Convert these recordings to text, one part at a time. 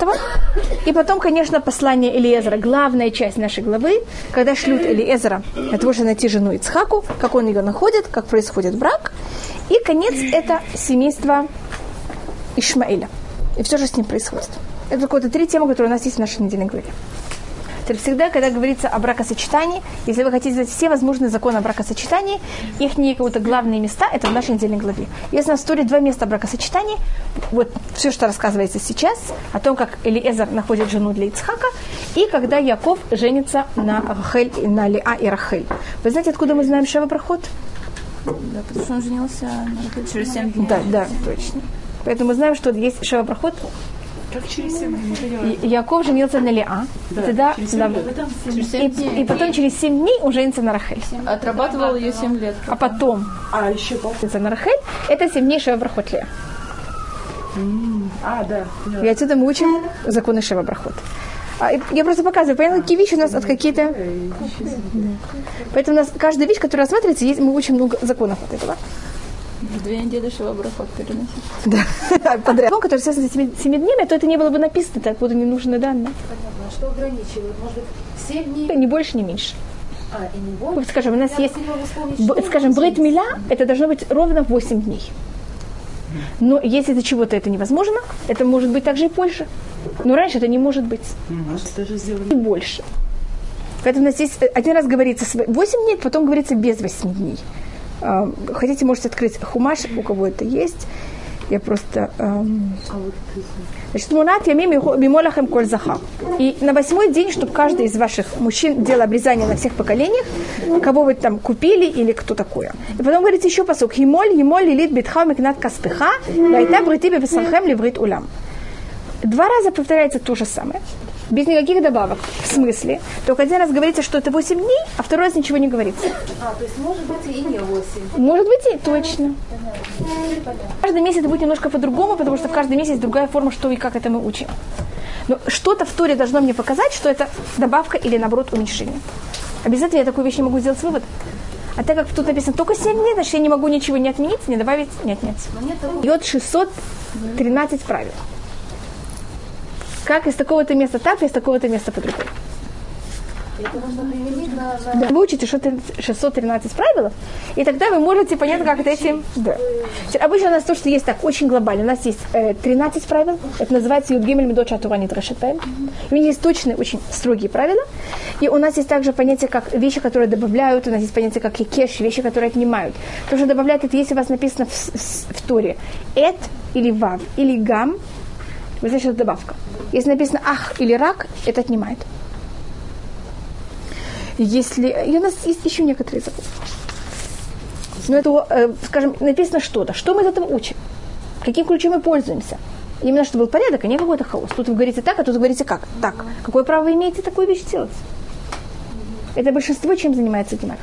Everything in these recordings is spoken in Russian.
этого. И потом, конечно, послание Элиезера, главная часть нашей главы, когда шлют Элиезера для того, чтобы найти жену Ицхаку, как он ее находит, как происходит брак. И конец – это семейство Ишмаэля. И все, что с ним происходит. Это какая-то три темы, которые у нас есть в нашей недельной главе. Теперь всегда, когда говорится о бракосочетании, если вы хотите знать все возможные законы о бракосочетании, их не какие-то главные места, это в нашей недельной главе. Есть на истории два места бракосочетания. Вот все, что рассказывается сейчас, о том, как Элиезер находит жену для Ицхака, и когда Яков женится на Рахель, на Лиа и Рахель. Вы знаете, откуда мы знаем Шева проход? Да, потому что он женился на Рахель через 7 дней. Да, да, точно. Поэтому мы знаем, что есть Шева проход, Как через семь дней? И- Яков женился на Лиа, Да, тогда через на- семь лет. Через 7 и, дней. и потом через 7 дней он женится на Рахель. Отрабатывал ее 7 лет. А потом А, еще женится на Рахель, это семнейшая брахот Леа. А, да. И отсюда мы учим законы Шева Брахот. А, я просто показываю, понятно, какие вещи у нас от какие-то... Да. Поэтому у нас каждая вещь, которая рассматривается, есть, мы учим много законов от этого. Две недели шивобрахот переносить. Да, подряд. Закон, который связан с этими семи днями, то это не было бы написано, так будут ненужные данные. Понятно. А Что ограничивает? Может быть, 7 дней? Ни больше, ни меньше. А, и не Вот, больше? скажем, у нас Я есть, не б- скажем, брит есть. миля, это должно быть ровно 8 дней. Но если до чего-то это невозможно, это может быть также и позже. Но раньше это не может быть. Может, даже сделали. и больше. Поэтому у нас здесь э, один раз говорится с 8 дней, потом говорится без 8 дней. Хотите, можете открыть хумаш, у кого это есть. Я просто... Значит, мунат ямим мимолахем коль захар. И на восьмой день, чтобы каждый из ваших мужчин делал обрезание на всех поколениях, кого вы там купили или кто такое. И потом говорится еще посок. Химоль, емоль, лилит, битха, микнат каспиха, вайта брити бевесахем ливрит улам. Два раза повторяется то же самое. Без никаких добавок. В смысле? Только один раз говорится, что это 8 дней, а второй раз ничего не говорится. А, то есть может быть и не 8. Может быть и точно. Каждый месяц это будет немножко по-другому, потому что в каждом месяце есть другая форма, что и как это мы учим. Но что-то в Торе должно мне показать, что это добавка или, наоборот, уменьшение. Обязательно я такую вещь не могу сделать вывод. А так как тут написано только 7 дней, значит, я не могу ничего не отменить, не добавить, не отнять. Йод 613 правил. Как из такого-то места так, из такого-то места по-другому. Да. Вы учите 613 правил, и тогда вы можете понять, как это этим... Да. Обычно у нас то, что есть так, очень глобально. У нас есть э, 13 правил, это называется Юдгемель Медоча Турани Трешетель. И у них есть точные, очень строгие правила. И у нас есть также понятие, как вещи, которые добавляют, у нас есть понятие, как кеш, вещи, которые отнимают. То, что добавляют, это если у вас написано в, с- в Торе эт или вав или гам, знаете, что это добавка. Если написано ах или рак, это отнимает. Если... И у нас есть еще некоторые законы. Но это, э, скажем, написано что-то. Что мы из этого учим? Каким ключом мы пользуемся? Именно чтобы был порядок, а не какой-то хаос. Тут вы говорите так, а тут вы говорите как. Так. Какое право вы имеете такую вещь делать? Это большинство чем занимается Димар.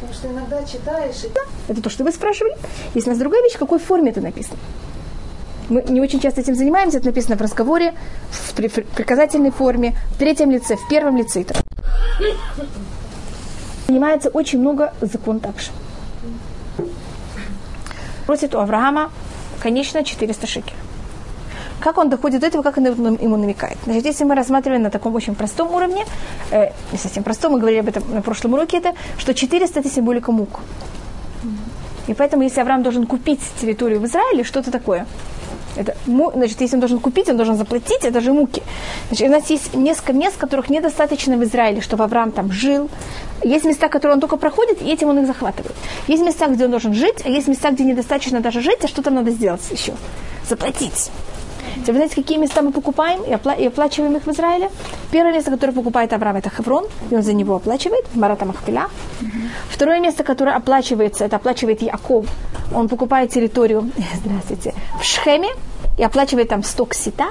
Потому что иногда читаешь, и Это то, что вы спрашивали. Есть у нас другая вещь, в какой форме это написано. Мы не очень часто этим занимаемся, это написано в разговоре, в при- при- приказательной форме, в третьем лице, в первом лице. Занимается очень много закон также. Просит у Авраама, конечно, 400 шекелей. Как он доходит до этого, как он ему намекает? Значит, если мы рассматриваем на таком очень простом уровне, э, не совсем простом, мы говорили об этом на прошлом уроке, это, что 400 это символика мук. И поэтому, если Авраам должен купить территорию в Израиле, что-то такое, это, значит, если он должен купить, он должен заплатить, это же муки. Значит, у нас есть несколько мест, которых недостаточно в Израиле, чтобы Авраам там жил. Есть места, которые он только проходит, и этим он их захватывает. Есть места, где он должен жить, а есть места, где недостаточно даже жить, а что там надо сделать еще? Заплатить. Теперь Вы знаете, какие места мы покупаем и, опла- и оплачиваем их в Израиле? Первое место, которое покупает Авраам, это Хеврон, и он за него оплачивает, Марата Махпиля. Второе место, которое оплачивается, это оплачивает Яков. Он покупает территорию, здравствуйте, в Шхеме и оплачивает там сток сита.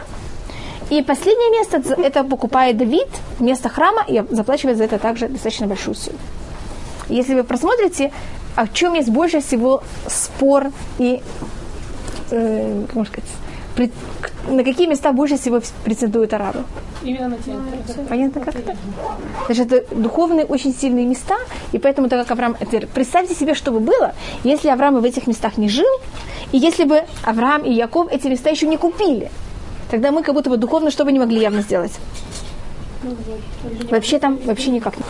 И последнее место, это покупает Давид, место храма, и заплачивает за это также достаточно большую сумму. Если вы просмотрите, о чем есть больше всего спор и, э, можно сказать, на какие места больше всего претендуют арабы? Именно на тему. Понятно как это? Значит, это духовные очень сильные места, и поэтому, так как Авраам... Представьте себе, что бы было, если Авраам в этих местах не жил, и если бы Авраам и Яков эти места еще не купили. тогда мы как будто бы духовно что бы не могли явно сделать. Вообще там вообще никак не.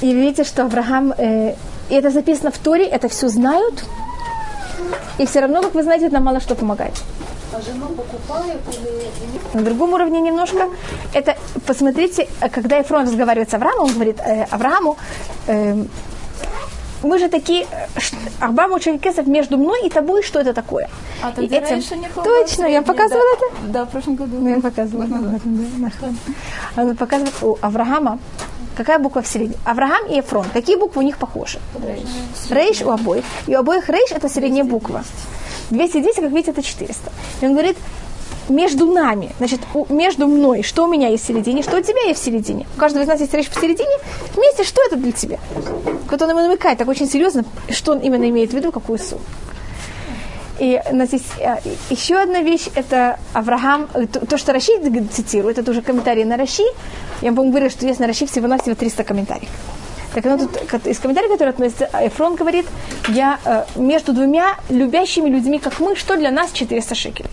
И видите, что Авраам, э, и это записано в Торе, это все знают, и все равно, как вы знаете, это нам мало что помогает. А жену покупают или... На другом уровне немножко. Это, посмотрите, когда Ефрон разговаривает с Авраамом, он говорит э, Аврааму, э, мы же такие, э, Арбам Кесов между мной и тобой, что это такое? А И этим- раньше не Точно, я показывала да. это? Да, в прошлом году. Ну, я показывала. Да, да. Она показывает у Авраама, какая буква в середине. Авраам и Ефрон, какие буквы у них похожи? Рейш у обоих. И у обоих рейш это средняя буква. 210, как видите, это 400. И он говорит, между нами, значит, между мной, что у меня есть в середине, что у тебя есть в середине. У каждого из нас есть речь посередине. Вместе, что это для тебя? Вот он ему намекает, так очень серьезно, что он именно имеет в виду, какую сумму. И у нас есть еще одна вещь, это Авраам, э, то, то, что Раши цитирует, это уже комментарии на Раши. Я вам говорила, что есть на Раши всего-навсего 300 комментариев. Так оно тут, как- из комментариев, которые относятся, а Эфрон говорит, я э, между двумя любящими людьми, как мы, что для нас 400 шекелей.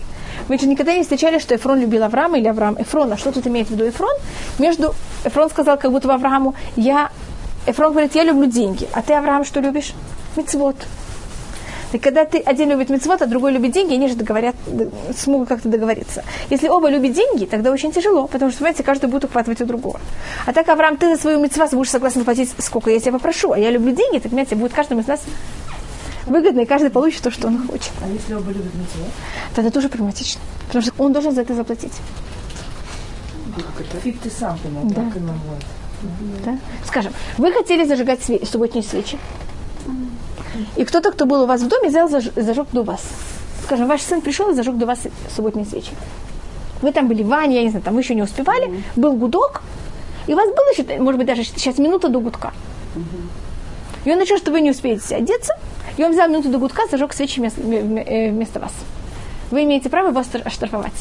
Мы же никогда не встречали, что Эфрон любил Авраама или Авраам Эфрона. Что тут имеет в виду Эфрон? Между Эфрон сказал как будто Аврааму, я... Эфрон говорит, я люблю деньги. А ты, Авраам, что любишь? Мецвод. И когда ты один любит мецвод, а другой любит деньги, они же договорят, смогут как-то договориться. Если оба любят деньги, тогда очень тяжело, потому что, понимаете, каждый будет ухватывать у другого. А так, Авраам, ты за свою мецвод будешь согласен платить, сколько я тебя попрошу, а я люблю деньги, так, понимаете, будет каждому из нас выгодно, и каждый получит то, что он хочет. А если оба любят митцвот? Тогда тоже проблематично, потому что он должен за это заплатить. Фиг ты сам понял, Да. будет. Да? Скажем, вы хотели зажигать све- субботние свечи, и кто-то, кто был у вас в доме, взял, заж- зажег до вас. Скажем, ваш сын пришел и зажег до вас субботние свечи. Вы там были, Ваня, я не знаю, там вы еще не успевали, был гудок, и у вас было, считай, может быть, даже сейчас минута до гудка. И он решил, что вы не успеете одеться, и он взял минуту до гудка, зажег свечи вместо, э, вместо вас. Вы имеете право его оштраф- оштрафовать.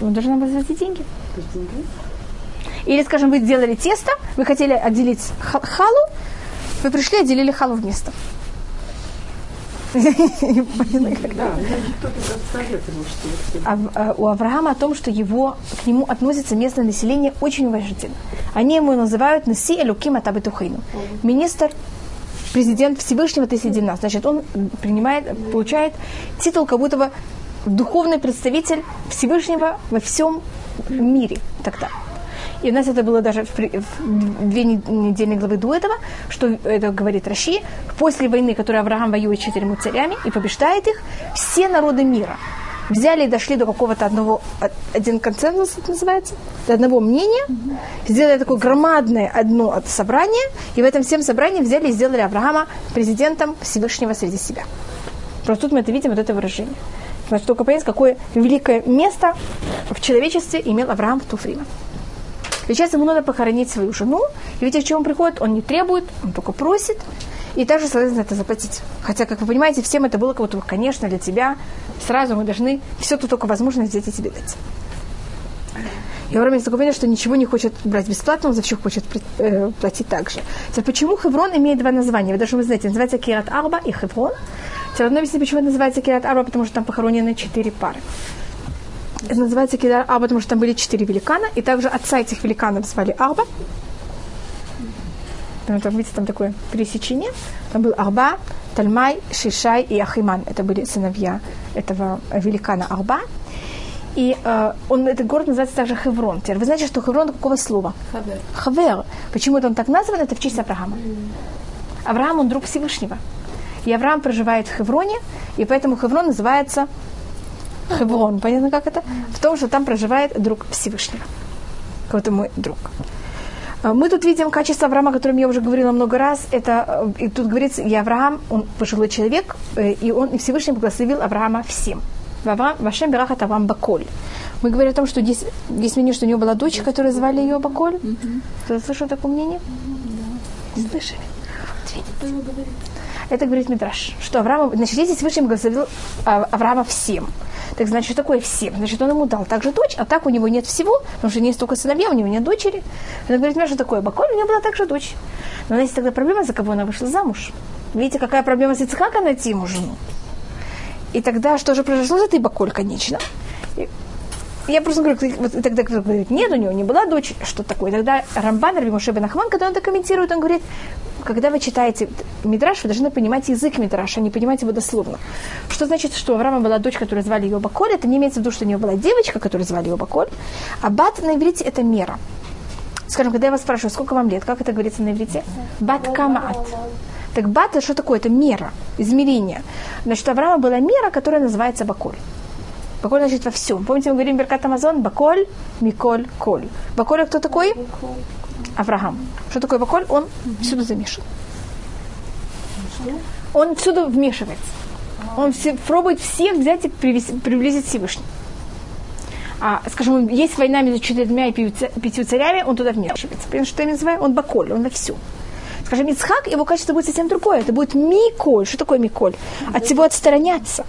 Он- должен вам возвратить деньги. То есть деньги? Или, скажем, вы сделали тесто, вы хотели отделить ха- халу, вы пришли, отделили халу вместо. А а у Авраама о том, что его, к нему относится местное население очень уважительно. Они ему называют Наси Элуким Атабетухейну. Министр, президент Всевышнего ты среди нас. Значит, он принимает, получает титул как будто бы духовный представитель Всевышнего во всем мире тогда. И у нас это было даже в, в две не- недельные главы до этого, что это говорит Раши. После войны, которую Авраам воюет с четырьмя царями и побеждает их, все народы мира взяли и дошли до какого-то одного, один консенсус это называется, до одного мнения, сделали такое громадное одно собрание, и в этом всем собрании взяли и сделали Авраама президентом Всевышнего среди себя. Просто тут мы это видим, вот это выражение. Значит, только понять, какое великое место в человечестве имел Авраам в то время. Сейчас ему надо похоронить свою жену, и видите, к чему он приходит? Он не требует, он только просит, и также соответственно это заплатить. Хотя, как вы понимаете, всем это было как будто, конечно, для тебя сразу мы должны все тут только возможно взять и тебе дать. И Авраам есть такое что ничего не хочет брать бесплатно, он за все хочет э, платить так же. Теперь, почему Хеврон имеет два названия? Вы должны знаете, называется Кират Арба и Хеврон. Все равно объяснить, почему называется Кират Арба, потому что там похоронены четыре пары. Это называется Кидар Арба, потому что там были четыре великана, и также отца этих великанов звали Арба. Там, там, видите, там такое пересечение. Там был Арба, Тальмай, Шишай и Ахиман. Это были сыновья этого великана Арба. И э, он, этот город называется также Хеврон. Теперь вы знаете, что Хеврон какого слова? Хавер. Хавер. Почему это он так назван? Это в честь Авраама. Авраам, он друг Всевышнего. И Авраам проживает в Хевроне, и поэтому Хеврон называется Хеврон. Понятно, как это? В том, что там проживает друг Всевышнего. Вот мой друг. А, Мы тут видим качество Авраама, о котором я уже говорила много раз. Это, э, и тут говорится, и Авраам, он пожилой человек, э, и он и Всевышний благословил Авраама всем. Вашем Берахат Авраам Баколь. Мы говорим о том, что здесь, здесь мнение, что у него была дочь, которую звали ее Баколь. Кто-то слышал такое мнение? Слышали? Вот видите. Это говорит Мидраш, что Авраам, значит, здесь Всевышний благословил а, Авраама всем. Так значит, что такое всем? Значит, он ему дал также дочь, а так у него нет всего, потому что не есть только сыновья, у него нет дочери. Он говорит, Мидраш, что такое? Баколь, у него была также дочь. Но у нас есть тогда проблема, за кого она вышла замуж. Видите, какая проблема с Ицхака найти ему жену? И тогда что же произошло с этой Баколь, конечно? Я просто говорю, вот тогда кто говорит, нет, у него не была дочь, что такое. Тогда Рамбан, Рабимуше Бен Ахман, когда он это комментирует, он говорит, когда вы читаете Мидраш, вы должны понимать язык Мидраша, а не понимать его дословно. Что значит, что у Авраама была дочь, которую звали ее Баколь? Это не имеется в виду, что у нее была девочка, которую звали ее Баколь. А бат на иврите это мера. Скажем, когда я вас спрашиваю, сколько вам лет, как это говорится на иврите? Бат камаат. Так бат это что такое? Это мера, измерение. Значит, у Авраама была мера, которая называется Баколь. Баколь значит во всем. Помните, мы говорим Беркат Амазон? Баколь, Миколь, Коль. Баколь кто такой? Авраам. Что такое Баколь? Он всюду замешан. Он всюду вмешивается. Он все, пробует всех взять и привез- приблизить к Всевышнему. А, скажем, есть война между четырьмя и пятью ца- пятью царями, он туда вмешивается. Понимаете, что я называю? Он баколь, он во всю. Скажем, Ицхак, его качество будет совсем другое. Это будет миколь. Что такое миколь? От всего отстраняться.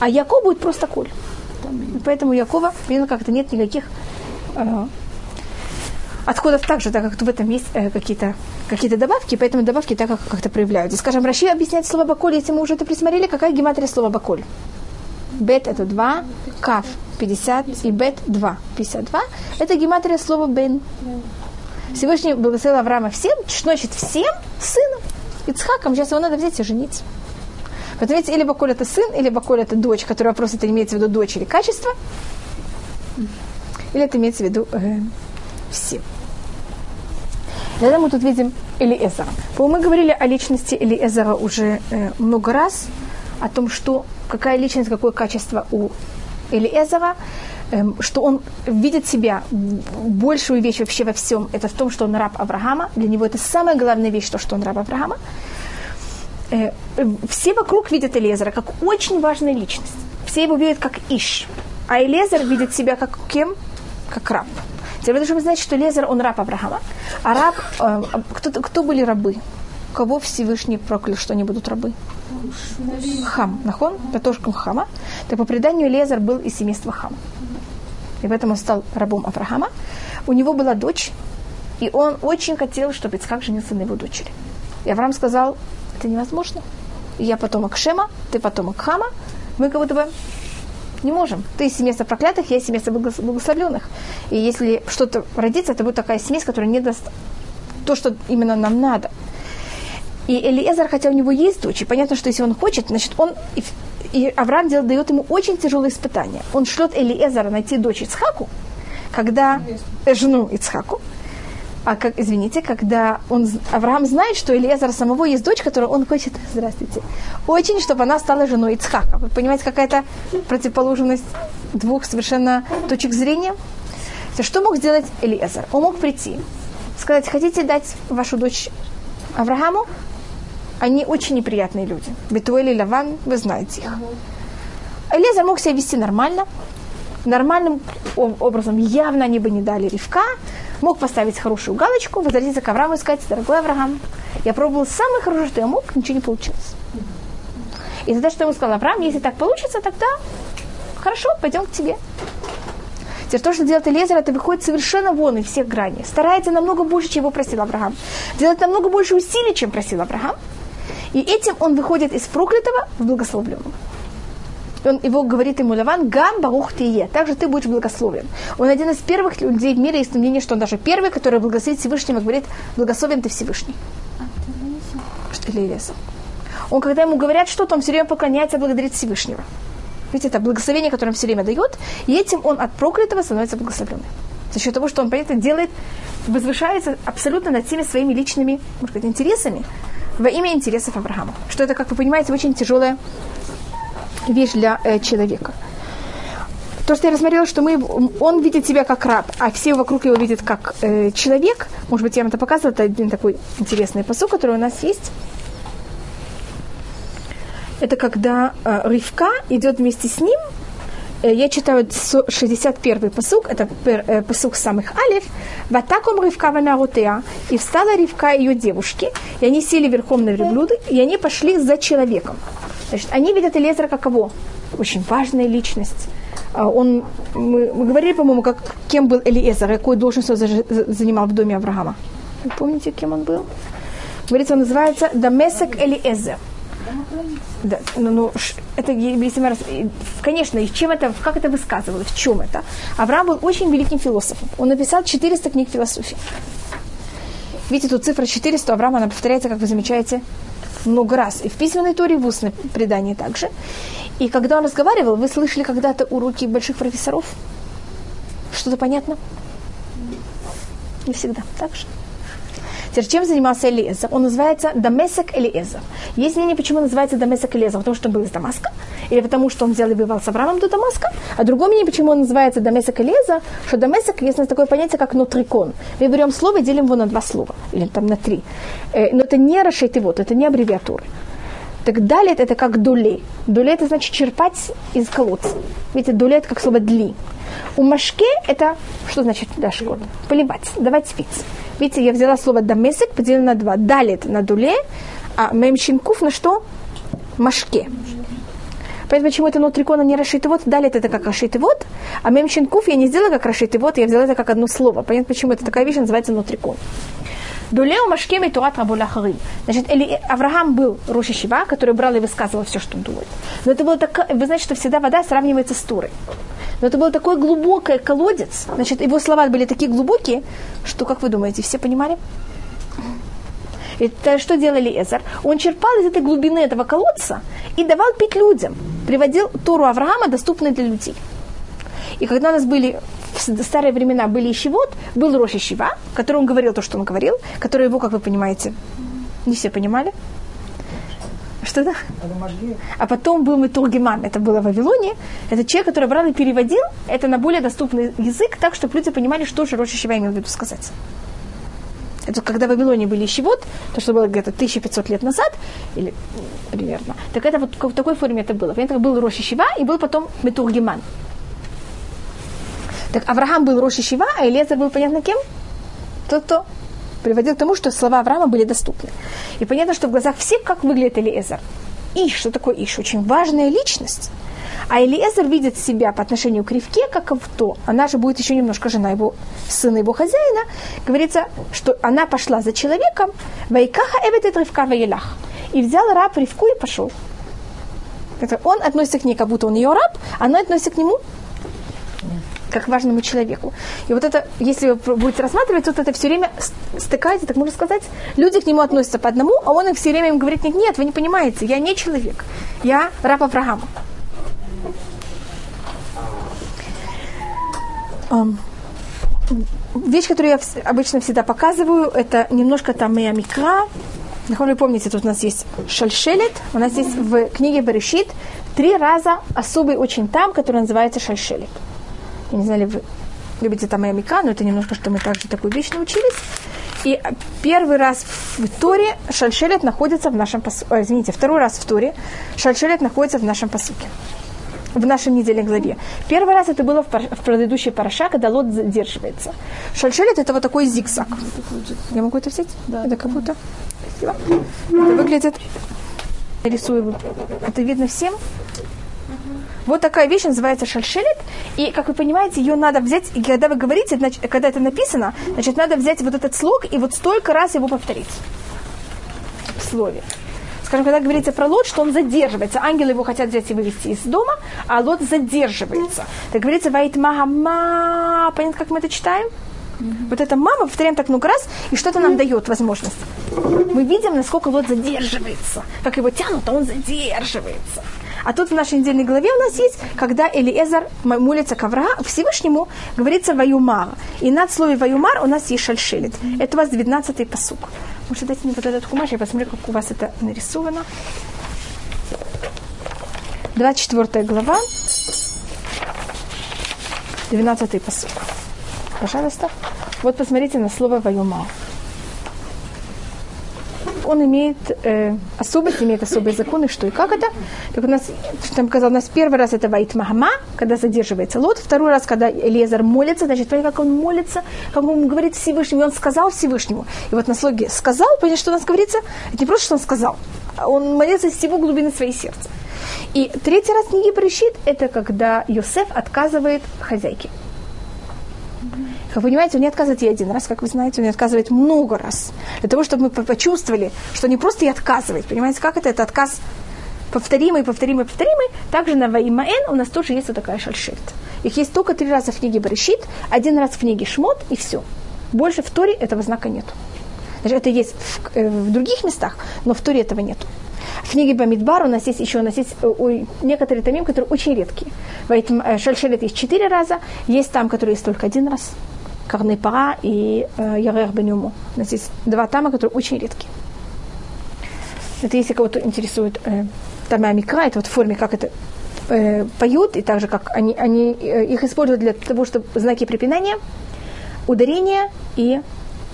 А Яков будет просто коль. Поэтому Якова, примерно как-то нет никаких э, отходов также, так как в этом есть э, какие-то какие добавки, поэтому добавки так как как-то проявляются. Скажем, Раши объясняет слово баколь, если мы уже это присмотрели, какая гематрия слова баколь? Бет это 2, каф 50 и бет 2, 52. Это гематрия слова бен. Всевышний благословил Авраама всем, что значит всем сыном. Ицхаком, сейчас его надо взять и женить. Поэтому видите, или Баколь это сын, или Баколь это дочь, который вопрос это имеется в виду дочь или качество, или это имеется в виду э, все. Тогда мы тут видим Элиэзера. Мы говорили о личности Элиэзера уже э, много раз, о том, что какая личность, какое качество у Элиэзера, э, что он видит себя, большую вещь вообще во всем, это в том, что он раб Авраама. Для него это самая главная вещь, то, что он раб Авраама. Э, все вокруг видят Элезера как очень важная личность. Все его видят как Иш. А Элезер видит себя как кем? Как раб. Теперь вы должны знать, что Элезер, он раб Авраама. А раб, э, кто, кто были рабы? Кого Всевышний проклял, что они будут рабы? Хам. Нахон? Татошком Хама. Так по преданию Элезер был из семейства Хама. И поэтому он стал рабом Авраама. У него была дочь, и он очень хотел, чтобы Ицхак женился на его дочери. И Авраам сказал, это невозможно. Я потомок Шема, ты потомок Хама. Мы как будто бы не можем. Ты из семейства проклятых, я из семейства благословленных. И если что-то родится, это будет такая смесь, которая не даст то, что именно нам надо. И Элиезер, хотя у него есть дочь, и понятно, что если он хочет, значит, он... И Авраам делает, дает ему очень тяжелое испытание. Он шлет Элиезера найти дочь Ицхаку, когда... Э, жену Ицхаку, а как, извините, когда он, Авраам знает, что Элиезера самого есть дочь, которую он хочет, здравствуйте, очень, чтобы она стала женой Ицхака. Вы понимаете, какая-то противоположность двух совершенно точек зрения? Что мог сделать Элиезер? Он мог прийти, сказать, хотите дать вашу дочь Аврааму? Они очень неприятные люди. Бетуэль и Лаван, вы знаете их. Элиезер мог себя вести нормально, нормальным образом явно они бы не дали Ривка, мог поставить хорошую галочку, возвратиться к Аврааму и сказать, дорогой Авраам, я пробовал самое хорошее, что я мог, ничего не получилось. И тогда что ему сказал Авраам, если так получится, тогда хорошо, пойдем к тебе. Теперь то, что делает Элезер, это выходит совершенно вон из всех граней. Старается намного больше, чем его просил Авраам. Делает намного больше усилий, чем просил Авраам. И этим он выходит из проклятого в благословленного он его говорит ему Лаван, гам барух тие, также ты будешь благословен. Он один из первых людей в мире, есть мнение, что он даже первый, который благословит Всевышнего, говорит, благословен ты Всевышний. Что или Елеса. Он, когда ему говорят что-то, он все время поклоняется благодарит Всевышнего. Видите, это благословение, которое он все время дает, и этим он от проклятого становится благословленным. За счет того, что он, понятно, делает, возвышается абсолютно над всеми своими личными, может быть, интересами во имя интересов Авраама. Что это, как вы понимаете, очень тяжелая вещь для э, человека. То, что я рассмотрела, что мы, он видит себя как раб, а все вокруг его видят как э, человек. Может быть, я вам это показывала. Это один такой интересный посыл, который у нас есть. Это когда э, Ривка идет вместе с ним. Э, я читаю 61-й посук, это э, посук самых алиф. «Ватаком Ривка ванарутеа». И встала Ривка ее девушки, и они сели верхом на верблюды, и они пошли за человеком. Значит, они видят Элезера как кого? Очень важная личность. А он, мы, мы говорили, по-моему, как, кем был Элиезер, какую должность он занимал в доме Авраама. Вы помните, кем он был? Говорится, он называется Дамесек Элиезер. Да, ну, ну, это, если мы раз- конечно, и чем это, как это высказывалось, в чем это? Авраам был очень великим философом. Он написал 400 книг философии. Видите, тут цифра 400 Авраама, она повторяется, как вы замечаете, много раз. И в письменной торе, и в устном предании также. И когда он разговаривал, вы слышали когда-то уроки больших профессоров? Что-то понятно? Не всегда. Так же. Теперь, чем занимался Элиезер? Он называется Дамесек Элиезер. Есть мнение, почему называется Дамесек Элиезер? Потому что он был из Дамаска, или потому что он взял и воевал с Авраамом до Дамаска. А другое мнение, почему он называется Дамесек Элиезер, что Дамесек, есть такое понятие, как нотрикон. Мы берем слово и делим его на два слова, или там на три. Э, но это не вот, это не аббревиатуры. Так далее это как дуле. Дуле это значит черпать из колодца. Видите, дуле это как слово дли. У машке это, что значит дашкот? Поливать, давать спиц. Видите, я взяла слово дамесек, поделила на два. Далит на дуле, а мемщинкув на что? Машке. Поэтому почему это нутрикона не расшитый вот, далее это как расшитый вот, а мемщинкув я не сделала как расшитый вот, я взяла это как одно слово. Понятно, почему это такая вещь называется нутрикон. Дулео Машкеми Турат Рабуля Харим. Значит, или Авраам был Роши Шива, который брал и высказывал все, что он думает. Но это было так, вы знаете, что всегда вода сравнивается с Турой. Но это был такой глубокий колодец. Значит, его слова были такие глубокие, что, как вы думаете, все понимали? Это что делали Эзар? Он черпал из этой глубины этого колодца и давал пить людям. Приводил Туру Авраама, доступной для людей. И когда у нас были в старые времена были ищевод, был Рош Ищева, который он говорил то, что он говорил, который его, как вы понимаете, не все понимали. Что да? А потом был Метургиман, это было в Вавилоне. Это человек, который брал и переводил это на более доступный язык, так, чтобы люди понимали, что же Рош Ищева имел в виду сказать. Это когда в Вавилоне были ищевод, то, что было где-то 1500 лет назад, или примерно, так это вот в такой форме это было. Понятно, был Рош Ищева и был потом Метургиман. Так Авраам был Роши Шива, а Элезер был, понятно, кем? Тот, кто приводил к тому, что слова Авраама были доступны. И понятно, что в глазах всех, как выглядит Элиезер. Иш, что такое Иш? Очень важная личность. А Элиезер видит себя по отношению к Ривке как авто. Она же будет еще немножко жена его, сына его хозяина. Говорится, что она пошла за человеком, вайкаха эвет Ривка ваелах. И взял раб Ривку и пошел. Это он относится к ней, как будто он ее раб, а она относится к нему как важному человеку. И вот это, если вы будете рассматривать, вот это все время стыкается, так можно сказать, люди к нему относятся по одному, а он им все время им говорит, нет, нет, вы не понимаете, я не человек, я раб Авраама. Вещь, которую я обычно всегда показываю, это немножко там моя микра. Вы помните, тут у нас есть шальшелет, у нас есть в книге Берешит три раза особый очень там, который называется шальшелет. Я не знаю, вы любите там Амика, но это немножко, что мы также такую вещь научились. И первый раз в Торе Шальшелет находится в нашем посуке. Извините, второй раз в Торе Шальшелет находится в нашем посуке. В нашей недельной главе. Первый раз это было в, пар... в предыдущей параша, когда лот задерживается. Шальшелет это вот такой зигзаг. Я могу это взять? Да. Это как будто. Спасибо. Это выглядит. Я рисую. Это видно всем? Вот такая вещь называется шальшелет. И, как вы понимаете, ее надо взять, и когда вы говорите, значит, когда это написано, значит, надо взять вот этот слог и вот столько раз его повторить в слове. Скажем, когда говорится про Лот, что он задерживается. Ангелы его хотят взять и вывести из дома, а Лот задерживается. Так говорится, ваит мама. Понятно, как мы это читаем? Mm-hmm. Вот это мама, повторяем так много раз, и что-то нам дает возможность. Мы видим, насколько Лот задерживается. Как его тянут, а он задерживается. А тут в нашей недельной главе у нас есть, когда Элиезер молится к Аврааму, Всевышнему, говорится «Ваюмар». И над словом «Ваюмар» у нас есть шальшелет. Это у вас 12-й посук. Может, дайте мне вот этот кумаш, я посмотрю, как у вас это нарисовано. 24 глава, 12 посук. Пожалуйста. Вот посмотрите на слово «Ваюмар» он имеет э, особость, имеет особые законы, что и как это. Так у нас, там сказал, у нас первый раз это Ваит Махама, когда задерживается лот, второй раз, когда Элезар молится, значит, смотрите, как он молится, как он говорит Всевышнему, и он сказал Всевышнему. И вот на слоге сказал, понимаете, что у нас говорится? Это не просто, что он сказал, а он молится из всего глубины своей сердца. И третий раз книги Берешит – это когда Йосеф отказывает хозяйке. Вы понимаете, он не отказывает ей один раз, как вы знаете, он не отказывает много раз. Для того, чтобы мы по- почувствовали, что не просто ей отказывает. Понимаете, как это? Это отказ повторимый, повторимый, повторимый. Также на Ваимаэн у нас тоже есть вот такая шальшельт. Их есть только три раза в книге Баришит, один раз в книге Шмот и все. Больше в Торе этого знака нет. Значит, это есть в, э, в других местах, но в Торе этого нет. В книге Бамидбар у нас есть еще у нас есть э, ой, некоторые тамим, которые очень редкие. В этом э, шальшелет есть четыре раза, есть там, которые есть только один раз. Карнепара и э, Ярер Бенюмо. У нас есть два тама, которые очень редкие. Это если кого-то интересует э, тама микра, это вот в форме, как это э, поют, и также как они, они э, их используют для того, чтобы знаки препинания, ударения и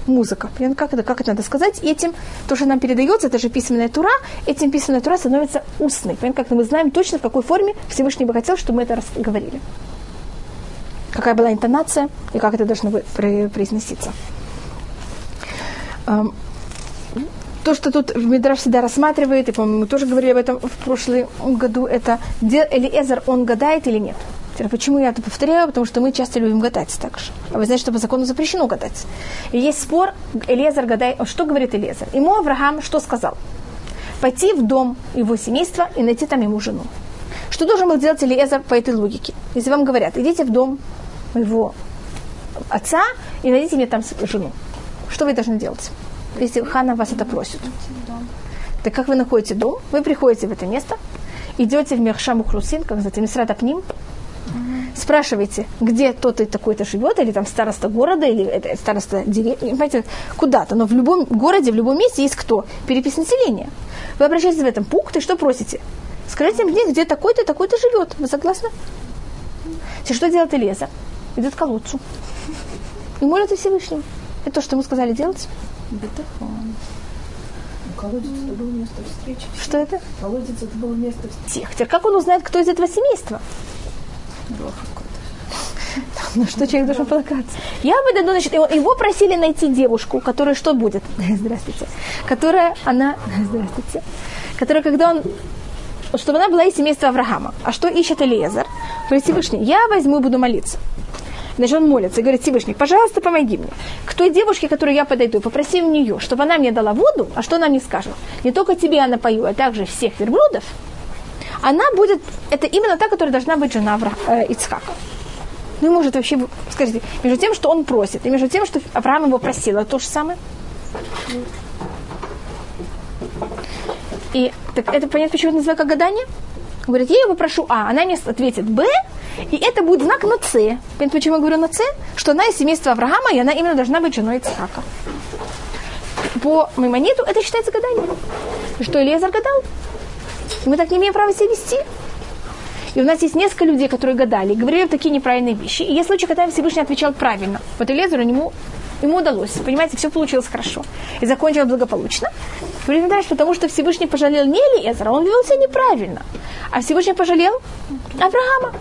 музыка. Как это, как это надо сказать? Этим, то, что нам передается, это же письменная тура, этим письменная тура становится устной. Понятно, как мы знаем точно, в какой форме Всевышний бы хотел, чтобы мы это говорили. Какая была интонация и как это должно произноситься. Ам, то, что тут Мидраш всегда рассматривает, и, по-моему, мы тоже говорили об этом в прошлом году, это Элиэзер, он гадает или нет. Почему я это повторяю? Потому что мы часто любим гадать также. А вы знаете, что по закону запрещено гадать. И есть спор, Элиэзер гадает, что говорит Элиэзер? Ему Авраам что сказал? Пойти в дом его семейства и найти там ему жену. Что должен был делать Элиэзер по этой логике? Если вам говорят, идите в дом моего отца и найдите мне там жену. Что вы должны делать? Если Хана вас это просит. Так как вы находите дом, вы приходите в это место, идете в Мехшаму Хрусин, как называется, Мисрат Апним, спрашиваете, где тот и такой-то живет, или там староста города, или это староста деревни, понимаете, куда-то. Но в любом городе, в любом месте есть кто? Перепись населения. Вы обращаетесь в этом пункт, и что просите? Скажите мне, где такой-то, такой-то живет. Вы согласны? Теперь Что делает Элеза? Идет к колодцу. И молится Всевышнему. Это то, что ему сказали делать. Бетахон. Ну, Колодец это было место встречи. Что это? Колодец это было место встречи. Теперь как он узнает, кто из этого семейства? Ну что человек должен полагаться? Я бы ну, значит, его, его просили найти девушку, которая что будет? Здравствуйте. Которая, она, здравствуйте. Которая, когда он, чтобы она была из семейства Авраама. А что ищет Элиезер? Всевышний, я возьму и буду молиться. Значит, он молится и говорит, Всевышний, пожалуйста, помоги мне. К той девушке, к которой я подойду, попроси у нее, чтобы она мне дала воду, а что она мне скажет? Не только тебе я напою, а также всех верблюдов. Она будет, это именно та, которая должна быть жена Авра, э, Ицхака. Ну, и может вообще, скажите, между тем, что он просит, и между тем, что Авраам его просил, это то же самое? И так это понятно, почему это называют как гадание? Говорит, я его прошу А, она мне ответит Б, и это будет знак на С. Понятно, почему я говорю на С? Что она из семейства Авраама, и она именно должна быть женой Ицхака. По Маймониту это считается гаданием. Что Элиезер гадал? Мы так не имеем права себя вести. И у нас есть несколько людей, которые гадали, говорили такие неправильные вещи. И есть случаи, когда Всевышний отвечал правильно. Вот Элезеру ему, ему удалось. Понимаете, все получилось хорошо. И закончилось благополучно. Говорит, знаешь, потому что Всевышний пожалел не Элезера, он вел себя неправильно. А Всевышний пожалел Авраама.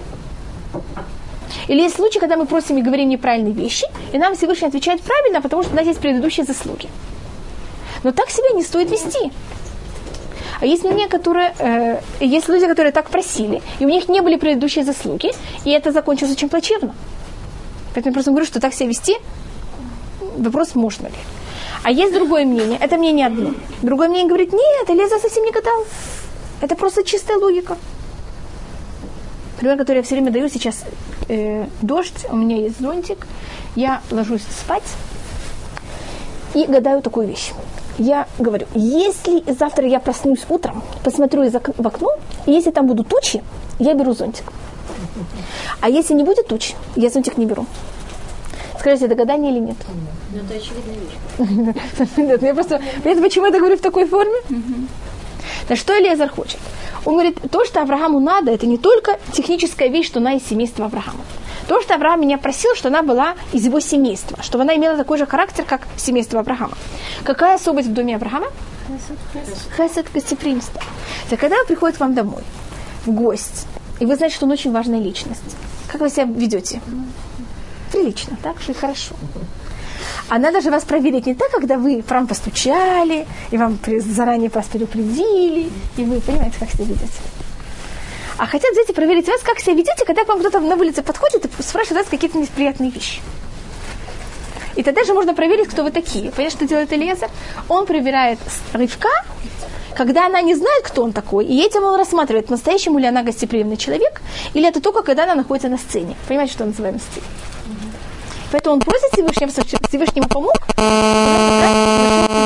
Или есть случаи, когда мы просим и говорим неправильные вещи, и нам Всевышний отвечает правильно, потому что у нас есть предыдущие заслуги. Но так себя не стоит вести. А есть мнение, которые, э, есть люди, которые так просили, и у них не были предыдущие заслуги, и это закончилось очень плачевно. Поэтому я просто говорю, что так себя вести, вопрос можно ли. А есть другое мнение, это мнение одно. Другое мнение говорит, нет, Элиза совсем не гадал. Это просто чистая логика. Пример, который я все время даю сейчас, э, дождь, у меня есть зонтик, я ложусь спать и гадаю такую вещь я говорю, если завтра я проснусь утром, посмотрю из ок- в окно, и если там будут тучи, я беру зонтик. А если не будет туч, я зонтик не беру. Скажите, это гадание или нет? Ну, это очевидная вещь. Нет, я просто... Понимаете, почему я это говорю в такой форме? Да что Элиазар хочет? Он говорит, то, что Аврааму надо, это не только техническая вещь, что она из семейства Авраама. То, что Авраам меня просил, что она была из его семейства, чтобы она имела такой же характер, как семейство Авраама. Какая особость в доме Авраама? Хесед гостеприимство. Так когда он приходит к вам домой, в гость, и вы знаете, что он очень важная личность, как вы себя ведете? Прилично, так же и хорошо. Она даже вас проверит не так, когда вы прям постучали, и вам заранее вас предупредили, и вы понимаете, как себя ведете. А хотят, знаете, проверить вас, как себя ведете, когда к вам кто-то на улице подходит и спрашивает вас какие-то неприятные вещи. И тогда же можно проверить, кто вы такие. Понимаешь, что делает Элиезер? Он проверяет рывка, когда она не знает, кто он такой, и этим он рассматривает, настоящему ли она гостеприимный человек, или это только когда она находится на сцене. Понимаете, что называем сценой? Поэтому он просит Всевышнего, Всевышнему помог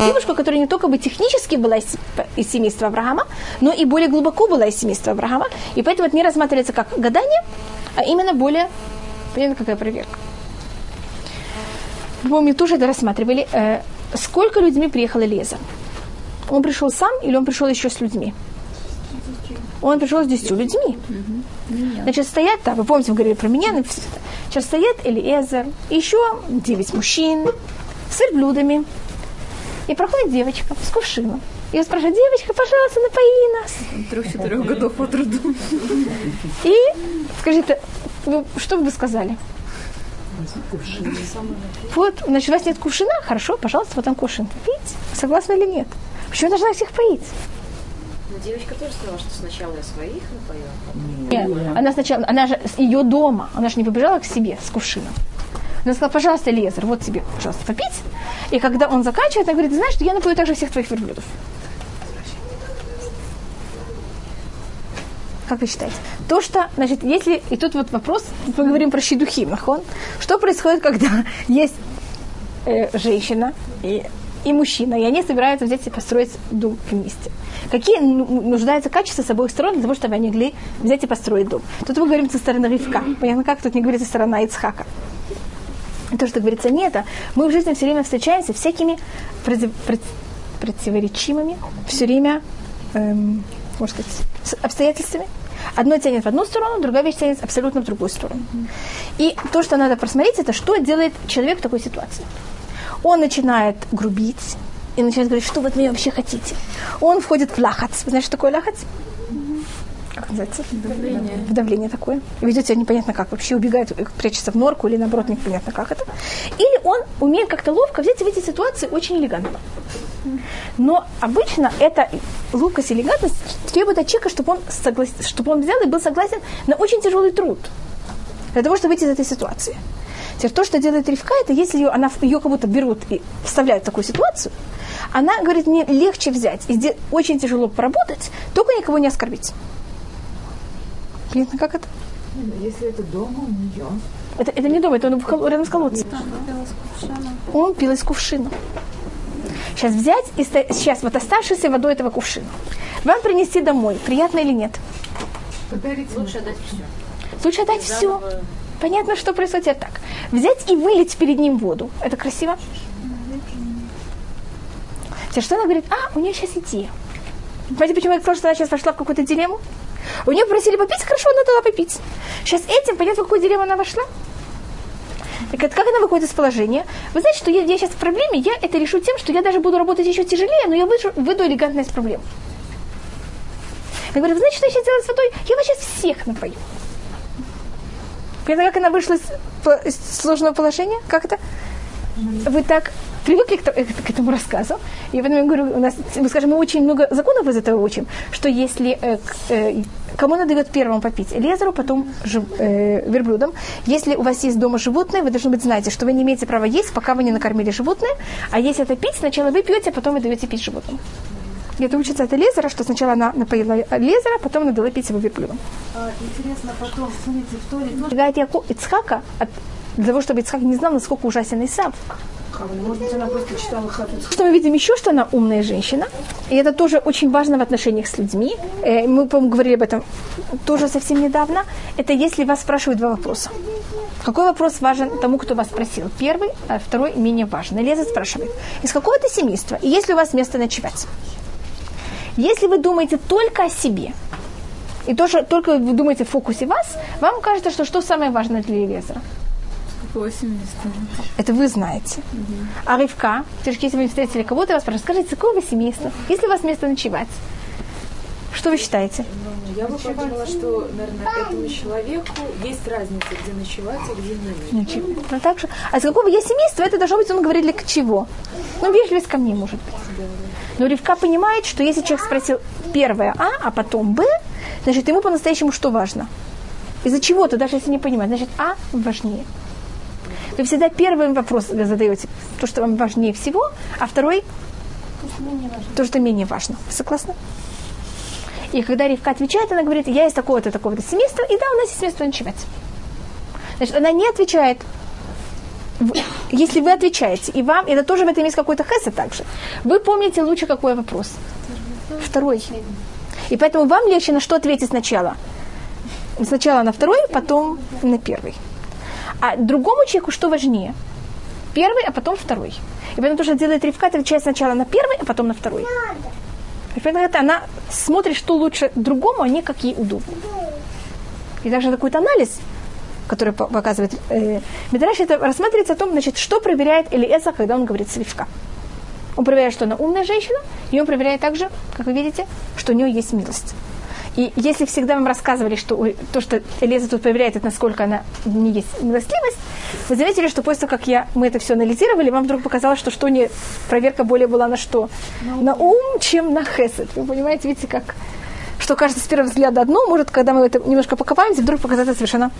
девушку, которая не только бы технически была из, из семейства Авраама, но и более глубоко была из семейства Авраама. И поэтому это не рассматривается как гадание, а именно более, понятно, какая проверка. Помню, тоже это рассматривали. Э, сколько людьми приехал Леза? Он пришел сам или он пришел еще с людьми? Он пришел с десятью людьми. Значит, стоят там, вы помните, мы говорили про меня, сейчас стоят Элиезер, еще девять мужчин с верблюдами. И проходит девочка с кувшином. И он спрашивает, девочка, пожалуйста, напои нас. Трех-четырех годов от роду. И скажите, вы, что бы вы сказали? Вот, значит, у вас нет кувшина? Хорошо, пожалуйста, вот там кувшин. Пить? Согласны или нет? Почему я должна всех поить? Девочка тоже сказала, что сначала я своих напоила. Нет, она сначала, она же с ее дома, она же не побежала к себе с кувшином. Она сказала, пожалуйста, Лезер, вот тебе, пожалуйста, попить. И когда он заканчивает, она говорит, знаешь, что я напою также всех твоих верблюдов. Как вы считаете? То, что, значит, если, и тут вот вопрос, мы говорим про щедухим, нахон, что происходит, когда есть э, женщина и, и мужчина, и они собираются взять и построить дом вместе. Какие ну, нуждаются качества с обоих сторон для того, чтобы они могли взять и построить дом? Тут мы говорим со стороны Ривка. Понятно, как тут не говорится со стороны Ицхака. То, что говорится не это, мы в жизни все время встречаемся всякими против, противоречимыми, все время, эм, можно сказать, обстоятельствами. Одно тянет в одну сторону, другая вещь тянет абсолютно в другую сторону. И то, что надо просмотреть, это что делает человек в такой ситуации. Он начинает грубить и начинает говорить, что вы от меня вообще хотите. Он входит в лахац. Знаешь, что такое лахац? как называется? Давление. В давление такое. Ведет себя непонятно как. Вообще убегает, прячется в норку или наоборот непонятно как это. Или он умеет как-то ловко взять в эти ситуации очень элегантно. Но обычно эта ловкость и элегантность требует от человека, чтобы он, соглас... чтобы он взял и был согласен на очень тяжелый труд. Для того, чтобы выйти из этой ситуации. Теперь то, что делает Ривка, это если ее, она, ее как будто берут и вставляют в такую ситуацию, она говорит, мне легче взять и очень тяжело поработать, только никого не оскорбить. Понятно, как это? Если это дома у нее. Это, это не дома, это он в, рядом с колодцем. Он пил из кувшина. Сейчас взять и сейчас вот оставшейся водой этого кувшина. Вам принести домой. Приятно или нет? Подарить Лучше отдать все. Лучше отдать все. Понятно, что происходит так. Взять и вылить перед ним воду. Это красиво? Теперь что она говорит? А, у нее сейчас идея. Понимаете, почему я сказала, что она сейчас вошла в какую-то дилемму? У нее просили попить, хорошо, она дала попить. Сейчас этим, понятно, в какую деревню она вошла? Так как она выходит из положения? Вы знаете, что я, я сейчас в проблеме, я это решу тем, что я даже буду работать еще тяжелее, но я выйду, выйду элегантно из проблем. Я говорю, вы знаете, что я сейчас делаю с водой? Я вас сейчас всех напою. Понятно, как она вышла из, сложного положения? Как это? Вы так привыкли к, к этому рассказу. И поэтому я говорю, у нас, мы скажем, мы очень много законов из этого учим, что если э, э, кому надо дает первому попить? Лезеру, потом жив, э, верблюдам. Если у вас есть дома животные, вы должны быть знаете, что вы не имеете права есть, пока вы не накормили животное. А если это пить, сначала вы пьете, а потом вы даете пить животным. Это учится от Лезера, что сначала она напоила Лезера, а потом она дала пить его верблюдом. А, интересно потом, смотрите, в Торе... Говорит Яку Ицхака, от, для того, чтобы Ицхак не знал, насколько ужасен Исав. Может быть, она просто читала Хафиц. Что мы видим еще, что она умная женщина. И это тоже очень важно в отношениях с людьми. Э, мы, по-моему, говорили об этом тоже совсем недавно. Это если вас спрашивают два вопроса. Какой вопрос важен тому, кто вас спросил? Первый, а второй менее важный. Леза спрашивает, из какого то семейства? И есть ли у вас место ночевать? Если вы думаете только о себе, и тоже, только вы думаете в фокусе вас, вам кажется, что что самое важное для? Какого семейства? Это вы знаете. Угу. А Ривка, если вы встретили кого-то, вас спрашивают, скажите, какого вы семейства? Есть ли у вас место ночевать? Что вы считаете? Я бы подумала, что, наверное, этому человеку есть разница, где ночевать и где не ночевать. Ну, так же. А из какого есть семейства, это должно быть, он говорит, для чего? Ну, вежливость ко мне, может быть. Но Ривка понимает, что если человек спросил первое А, а потом Б, значит, ему по-настоящему что важно? Из-за чего-то, даже если не понимает, значит, А важнее. Вы всегда первый вопрос задаете, то, что вам важнее всего, а второй то, что менее важно. Вы согласны? И когда Ривка отвечает, она говорит, я из такого-то, такого-то семейства, и да, у нас есть место ночевать. Значит, она не отвечает, если вы отвечаете, и вам, это тоже в этом есть какой-то хеса также, вы помните лучше какой вопрос? Второй. И поэтому вам легче на что ответить сначала. Сначала на второй, потом на первый. А другому человеку что важнее? Первый, а потом второй. И поэтому то, что делает Ривка, отвечает сначала на первый, а потом на второй. Это она смотрит, что лучше другому, а не как ей удобно. И также какой-то анализ, который показывает э, Медраш, это рассматривается о том, значит, что проверяет Элиэса, когда он говорит с Ривка. Он проверяет, что она умная женщина, и он проверяет также, как вы видите, что у нее есть милость. И если всегда вам рассказывали, что то, что Элиза тут проверяет, это насколько она не есть милостливость, вы заметили, что после того, как я, мы это все анализировали, вам вдруг показалось, что, что не, проверка более была на что? На, на ум, чем на хесед. Вы понимаете, видите, как что кажется с первого взгляда одно, может, когда мы это немножко покопаемся, вдруг показаться совершенно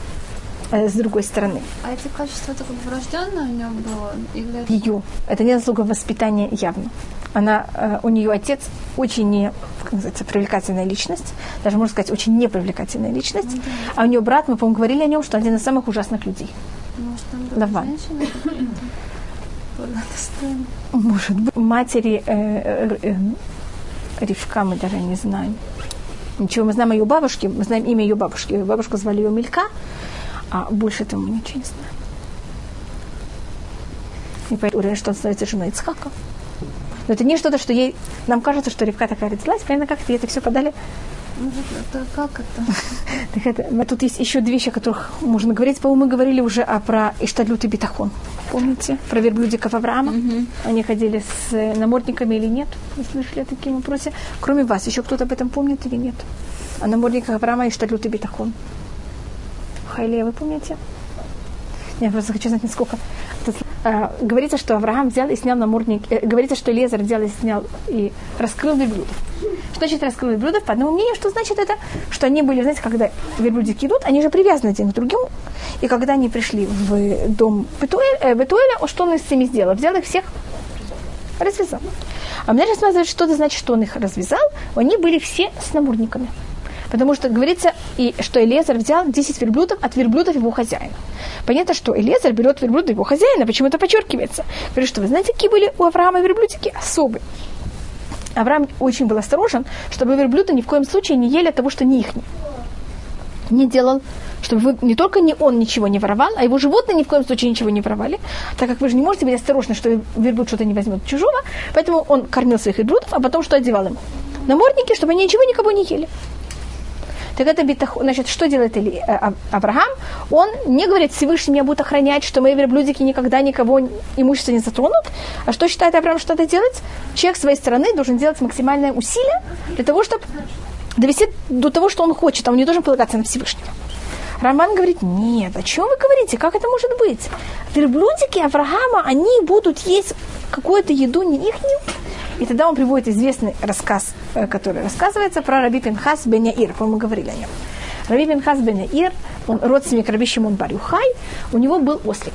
э, с другой стороны. А эти качества только врожденное в нем было? Или... Ее. Это не заслуга воспитания явно она, э, у нее отец очень не, как называется, привлекательная личность, даже можно сказать, очень непривлекательная личность, mm-hmm. а у нее брат, мы, по-моему, говорили о нем, что один из самых ужасных людей. Может, Лаван. Может быть. Матери э, э, э, Ривка мы даже не знаем. Ничего, мы знаем ее бабушки, мы знаем имя ее бабушки. Ее бабушку звали ее Милька, а больше этого мы ничего не знаем. И поэтому что он становится женой Ицхака. Но это не что-то, что ей... Нам кажется, что Ревка такая родилась, понятно, как ей это все подали. Ну, это как это? так это, тут есть еще две вещи, о которых можно говорить. По-моему, мы говорили уже о, про Иштадлют и Битахон. Помните? Про верблюдиков Авраама. Они ходили с э, намордниками или нет? Вы слышали о таком вопросе? Кроме вас, еще кто-то об этом помнит или нет? О намордниках Авраама и Иштадлют и Битахон. Хайле, вы помните? Я просто хочу знать, насколько. Э, говорится, что Авраам взял и снял намордник. Э, говорится, что Лезер взял и снял и раскрыл верблюдов. Что значит раскрыл верблюдов? По одному мнению, что значит это? Что они были, знаете, когда верблюдики идут, они же привязаны один к другому. И когда они пришли в дом э, Бетуэля что он с ними сделал? Взял их всех, развязал. А мне рассматривает, что это значит, что он их развязал. Они были все с намордниками. Потому что говорится, и, что Элезар взял 10 верблюдов от верблюдов его хозяина. Понятно, что Элезар берет верблюда его хозяина, почему это подчеркивается. Говорит, что вы знаете, какие были у Авраама верблюдики? Особые. Авраам очень был осторожен, чтобы верблюды ни в коем случае не ели от того, что не их. Не делал, чтобы вы, не только не он ничего не воровал, а его животные ни в коем случае ничего не воровали, так как вы же не можете быть осторожны, что верблюд что-то не возьмет чужого, поэтому он кормил своих верблюдов, а потом что одевал им? Намордники, чтобы они ничего никого не ели. Так это битахон. Значит, что делает Или, э, Авраам? Он не говорит, Всевышний меня будет охранять, что мои верблюдики никогда никого имущество не затронут. А что считает Авраам, что это делать? Человек с своей стороны должен делать максимальное усилие для того, чтобы довести до того, что он хочет, а он не должен полагаться на Всевышнего. Роман говорит, нет, о чем вы говорите, как это может быть? Верблюдики Авраама, они будут есть какую-то еду не их, и тогда он приводит известный рассказ, э, который рассказывается про Раби Пинхас бен Яир. По-моему, мы говорили о нем. Раби Пинхас бен Яир, он родственник Раби Шимон Барюхай, у него был ослик.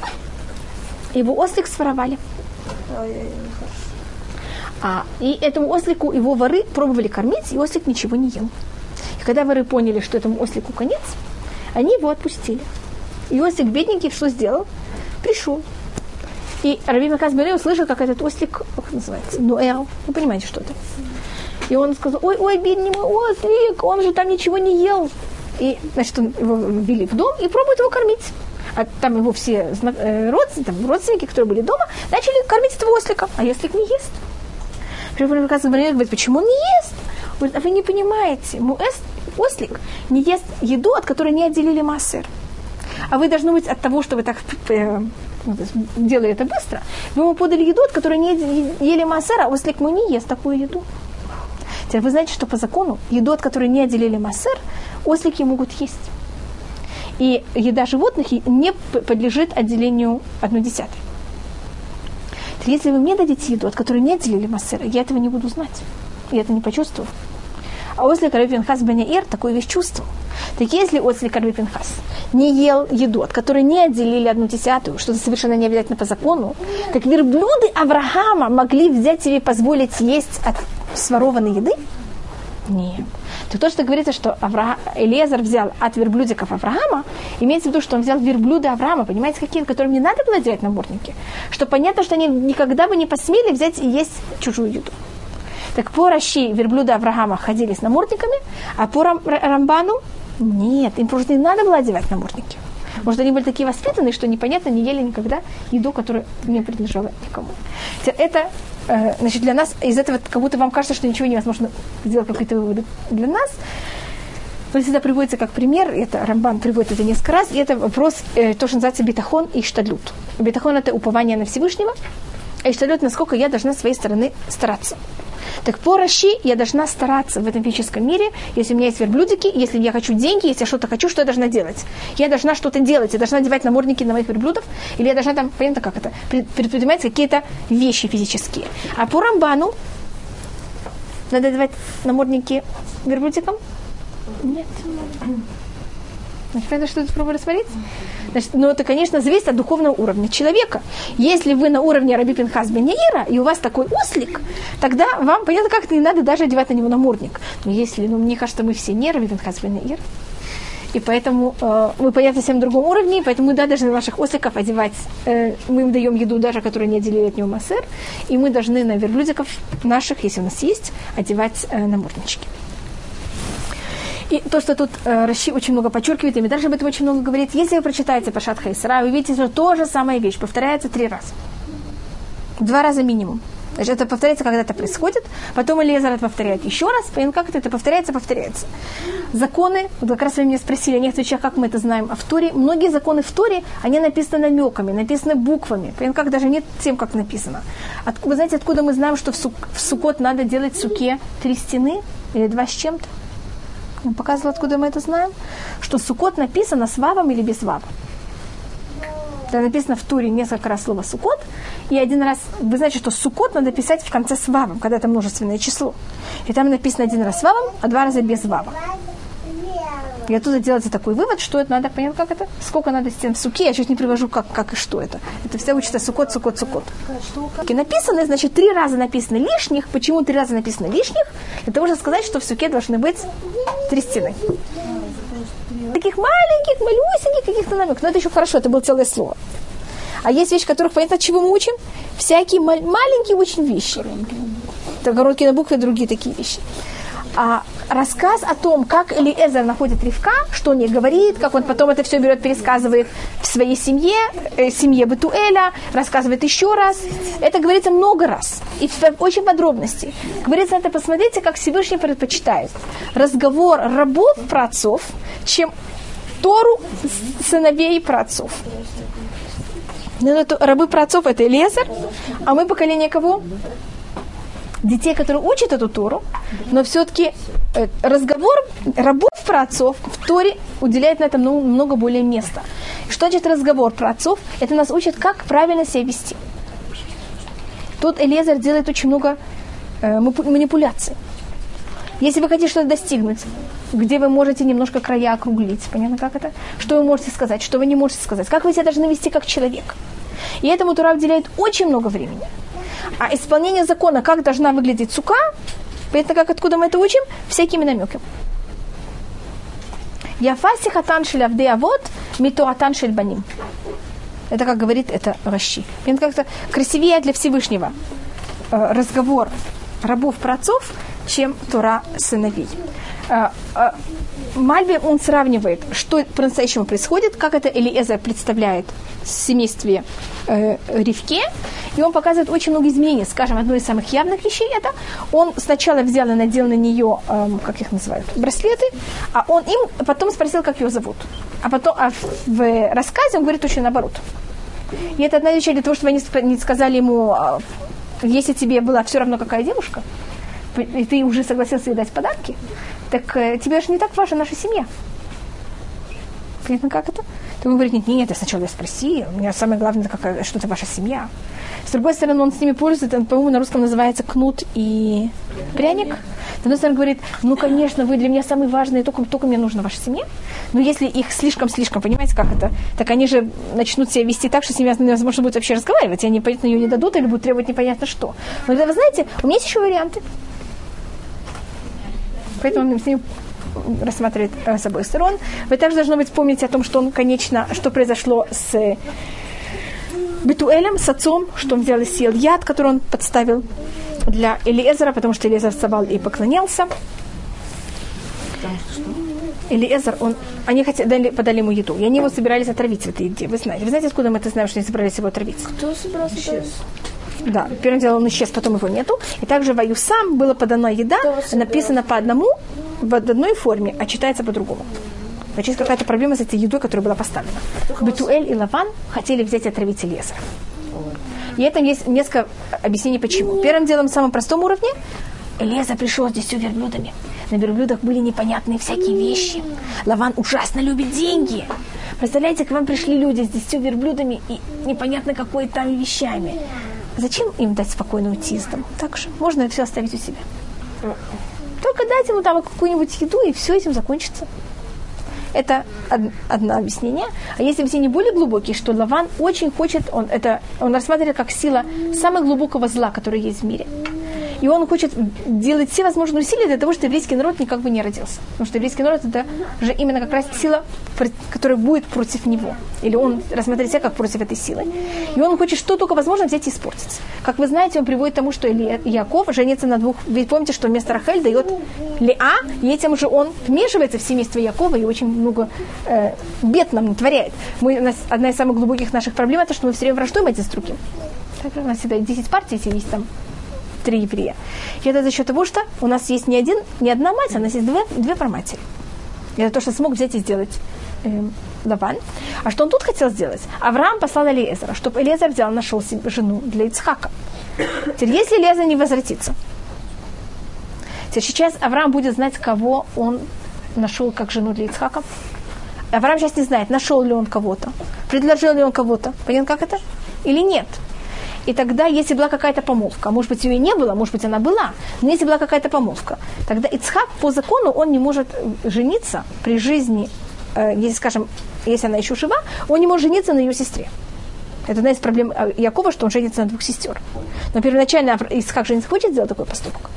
Его ослик своровали. А, и этому ослику его воры пробовали кормить, и ослик ничего не ел. И когда воры поняли, что этому ослику конец, они его отпустили. И ослик бедненький что сделал? Пришел, и Раби Макас Бере услышал, как этот ослик, как называется, Нуэл, вы понимаете, что это. И он сказал, ой, ой, бедный мой ослик, он же там ничего не ел. И, значит, он его ввели в дом и пробуют его кормить. А там его все э, родственники, там, родственники, которые были дома, начали кормить этого ослика. А ослик не ест. Раби Макас Бере говорит, почему он не ест? Говорит, а вы не понимаете, муэс, ослик не ест еду, от которой не отделили массер. А вы должны быть от того, что вы так э, ну, делали это быстро, вы ему подали еду, от которой не ели массера, а ослик мой не ест такую еду. Теперь вы знаете, что по закону еду, от которой не отделили массер, ослики могут есть. И еда животных не подлежит отделению одной десятой. Если вы мне дадите еду, от которой не отделили массера, я этого не буду знать. Я это не почувствую. А ослик Раби Пинхас Беняир такую вещь чувствовал. Так если ослик Раби Пинхас не ел еду, от которой не отделили одну десятую, что совершенно не обязательно по закону, так верблюды Авраама могли взять себе и позволить есть от сворованной еды? Нет. То то, что говорится, что Авраам, Элиезер взял от верблюдиков Авраама, имеется в виду, что он взял верблюды Авраама, понимаете, какие, которым не надо было делать намордники, что понятно, что они никогда бы не посмели взять и есть чужую еду. Так по Раши верблюда Авраама ходили с намордниками, а по Рам- Рамбану нет, им просто не надо было одевать намордники. Может, они были такие воспитанные, что непонятно, не ели никогда еду, которая не принадлежала никому. Это, э, значит, для нас, из этого как будто вам кажется, что ничего невозможно сделать какие-то выводы для нас. Но всегда приводится как пример, это Рамбан приводит это несколько раз, и это вопрос, э, то, что называется бетахон и штадлют. Бетахон – это упование на Всевышнего, а штадлют, насколько я должна с своей стороны стараться. Так по Раши я должна стараться в этом физическом мире, если у меня есть верблюдики, если я хочу деньги, если я что-то хочу, что я должна делать? Я должна что-то делать, я должна одевать намордники на моих верблюдов, или я должна там, понятно, как это, предпринимать какие-то вещи физические. А по Рамбану надо одевать намордники верблюдикам? Нет. Значит, понятно, что тут пробую рассмотреть? Значит, ну, это, конечно, зависит от духовного уровня человека. Если вы на уровне Раби Пинхас Беньяира, и у вас такой ослик, тогда вам, понятно, как-то не надо даже одевать на него намордник. Но если, ну, мне кажется, мы все не Раби Пинхас Беньяир, и поэтому э, мы, понятно, совсем другом уровне, поэтому мы да, должны наших осликов одевать, э, мы им даем еду даже, которую не отделили от него массер, и мы должны на верблюдиков наших, если у нас есть, одевать э, наморднички. И то, что тут э, Раши очень много подчеркивает, и Медраж об этом очень много говорит, если вы прочитаете Пашат Хайсра, вы видите, что то же самая вещь повторяется три раза. Два раза минимум. Значит, это повторяется, когда это происходит. Потом Элиезер это повторяет еще раз. И как это, это повторяется, повторяется. Законы, вот как раз вы меня спросили, некоторые человек, как мы это знаем о Торе. Многие законы в Торе, они написаны намеками, написаны буквами. Понятно, как даже нет тем, как написано. От, вы знаете, откуда мы знаем, что в, сук, в Сукот надо делать в суке три стены или два с чем-то? Он показывал, откуда мы это знаем, что Сукот написано с вавом или без вава. Это написано в туре несколько раз слово сукот, и один раз, вы знаете, что сукот надо писать в конце с вавом, когда это множественное число. И там написано один раз с вавом, а два раза без вава. И оттуда делается такой вывод, что это надо понять, как это, сколько надо стен в суке, я чуть не привожу, как, как и что это. Это все учится сукот, сукот, сукот. И написано, значит, три раза написано лишних. Почему три раза написано лишних? Для того, чтобы сказать, что в суке должны быть три стены. Таких маленьких, малюсеньких каких-то намеков. Но это еще хорошо, это было целое слово. А есть вещи, которых понятно, чего мы учим? Всякие маленькие очень вещи. Это короткие на буквы и другие такие вещи а, рассказ о том, как Элиэзер находит Ривка, что он ей говорит, как он потом это все берет, пересказывает в своей семье, э, семье Бетуэля, рассказывает еще раз. Это говорится много раз и в очень подробности. Говорится, это посмотрите, как Всевышний предпочитает разговор рабов про отцов, чем Тору сыновей про отцов. Ну, рабы про отцов это Элиэзер, а мы поколение кого? Детей, которые учат эту Тору, но все-таки э, разговор рабов про отцов в Торе уделяет на этом много более места. Что значит разговор про отцов? Это нас учит, как правильно себя вести. Тут Элезер делает очень много э, манипуляций. Если вы хотите что-то достигнуть, где вы можете немножко края округлить, понятно, как это? Что вы можете сказать, что вы не можете сказать, как вы себя должны вести как человек. И этому Тура уделяет очень много времени. А исполнение закона, как должна выглядеть сука, это как откуда мы это учим? Всякими намеками. Яфаси хатан шель авды авод, митуатан шель баним. Это как говорит это Раши. Это как-то красивее для Всевышнего э, разговор рабов працов, чем Тора сыновей. Э, э, Мальби он сравнивает, что по-настоящему происходит, как это Элиезер представляет в семействе э, Ривке, и он показывает очень много изменений. Скажем, одно из самых явных вещей это он сначала взял и надел на нее, э, как их называют, браслеты, а он им потом спросил, как ее зовут. А потом а в рассказе он говорит точно наоборот. И это одна вещь для того, чтобы они не сказали ему, «А, если тебе была все равно какая девушка, и ты уже согласился ей дать подарки, так э, тебе же не так важна наша семья. Понятно, как это? То то он говорит, нет, нет, я сначала спроси, у меня самое главное, какая, что это ваша семья. С другой стороны, он с ними пользуется, это, по-моему, на русском называется кнут и пряник. С одной стороны, говорит, ну, конечно, вы для меня самые важные, только, только мне нужна ваша семья. Но если их слишком-слишком, понимаете, как это, так они же начнут себя вести так, что с ними невозможно будет вообще разговаривать, и они, понятно, ее не дадут или будут требовать непонятно что. Но вы знаете, у меня есть еще варианты. Поэтому он с ним рассматривает э, с обоих сторон. Вы также должны быть помнить о том, что он, конечно, что произошло с Бетуэлем, с отцом, что он взял и съел яд, который он подставил для Элиезера, потому что Элиезер вставал и поклонялся. Элиезер, он, они хотели, дали, подали ему еду, и они его собирались отравить в этой еде. Вы знаете, вы знаете, откуда мы это знаем, что они собирались его отравить? Кто собрался Исчез. Да, первым делом он исчез, потом его нету. И также в сам была подана еда, написана по одному, в одной форме, а читается по-другому. Значит, есть какая-то проблема с этой едой, которая была поставлена. Бетуэль и Лаван хотели взять и отравить Элиезера. И это есть несколько объяснений, почему. Первым делом, в самом простом уровне, Элиеза пришел с десятью верблюдами. На верблюдах были непонятные всякие вещи. Лаван ужасно любит деньги. Представляете, к вам пришли люди с десятью верблюдами и непонятно какой там вещами. Зачем им дать спокойно уйти? Так же, можно все оставить у себя. Только дать ему там какую-нибудь еду, и все этим закончится. Это одно объяснение. А есть объяснение более глубокие, что Лаван очень хочет, он, это, он рассматривает как сила самого глубокого зла, который есть в мире. И он хочет делать все возможные усилия для того, чтобы еврейский народ никак бы не родился. Потому что еврейский народ это же именно как раз сила, которая будет против него. Или он рассматривает себя как против этой силы. И он хочет что только возможно взять и испортить. Как вы знаете, он приводит к тому, что Яков женится на двух... Ведь помните, что вместо Рахель дает Леа, и этим же он вмешивается в семейство Якова и очень много э, бед нам натворяет. Мы, нас одна из самых глубоких наших проблем это, что мы все время враждуем один с у нас всегда 10 партий, если есть там три еврея. И это за счет того, что у нас есть не, один, не одна мать, а у нас есть две, две проматери. И это то, что смог взять и сделать э, Лаван. А что он тут хотел сделать? Авраам послал Элиезера, чтобы Элиезер взял, нашел себе жену для Ицхака. Теперь, если Элиезер не возвратится, теперь сейчас Авраам будет знать, кого он нашел как жену для Ицхака. Авраам сейчас не знает, нашел ли он кого-то, предложил ли он кого-то. Понятно, как это? Или нет. И тогда, если была какая-то помолвка, может быть, ее и не было, может быть, она была, но если была какая-то помолвка, тогда Ицхак по закону, он не может жениться при жизни, э, если, скажем, если она еще жива, он не может жениться на ее сестре. Это одна из проблем э, Якова, что он женится на двух сестер. Но первоначально Ицхак же не хочет сделать такой поступок.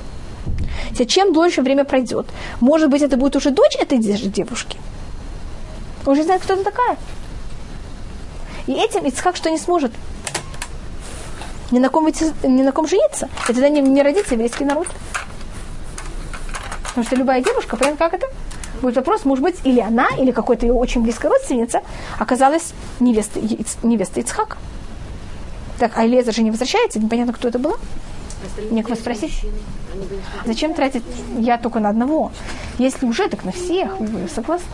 Чем дольше время пройдет, может быть, это будет уже дочь этой девушки. Он уже знает, кто она такая. И этим Ицхак что не сможет ни на ком, ни на ком жениться. И тогда не, не родится еврейский народ. Потому что любая девушка, понятно, как это? Будет вопрос, может быть, или она, или какой-то ее очень близкая родственница оказалась невестой, невестой Ицхака. Так, а Элеза же не возвращается, непонятно, кто это была. Некого спросить. Зачем тратить я только на одного? Если уже, так на всех. Вы согласны?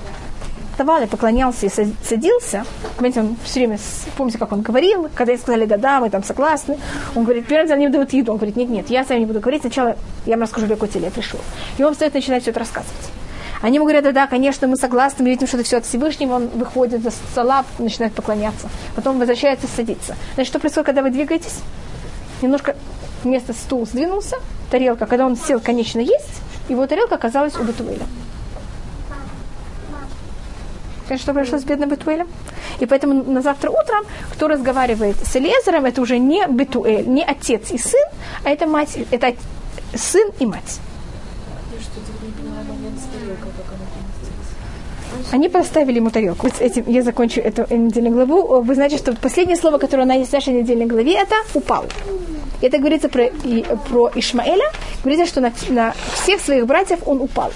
Вставал и поклонялся и садился. Понимаете, он все время, помните, как он говорил, когда ей сказали, да-да, мы там согласны. Он говорит, первым делом они дают еду. Он говорит, нет-нет, я с вами не буду говорить, сначала я вам расскажу, для какой цели я пришел. И он встает и начинает все это рассказывать. Они ему говорят, да-да, конечно, мы согласны, мы видим, что это все от Всевышнего, он выходит за стола, начинает поклоняться. Потом возвращается садится. Значит, что происходит, когда вы двигаетесь? Немножко вместо стул сдвинулся, тарелка, когда он сел, конечно, есть, его тарелка оказалась у Бетуэля что произошло с бедным Бетуэлем. И поэтому на завтра утром, кто разговаривает с Элезером, это уже не Бетуэль, не отец и сын, а это мать, это сын и мать. Они поставили ему тарелку. с этим я закончу эту недельную главу. Вы знаете, что последнее слово, которое у нас есть в нашей недельной главе, это «упал». Это говорится про, и, про Ишмаэля. Говорится, что на, на всех своих братьев он упал.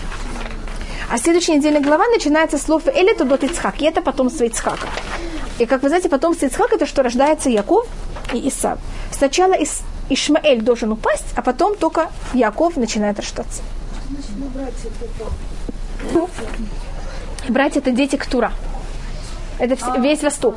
А следующая недельная глава начинается с слов «Эли тудот Ицхак», и это потомство Ицхака. И, как вы знаете, потомство Ицхака – это что рождается Яков и Исав. Сначала Ис, Ишмаэль должен упасть, а потом только Яков начинает рождаться. Братья – это дети Ктура. Это весь Восток.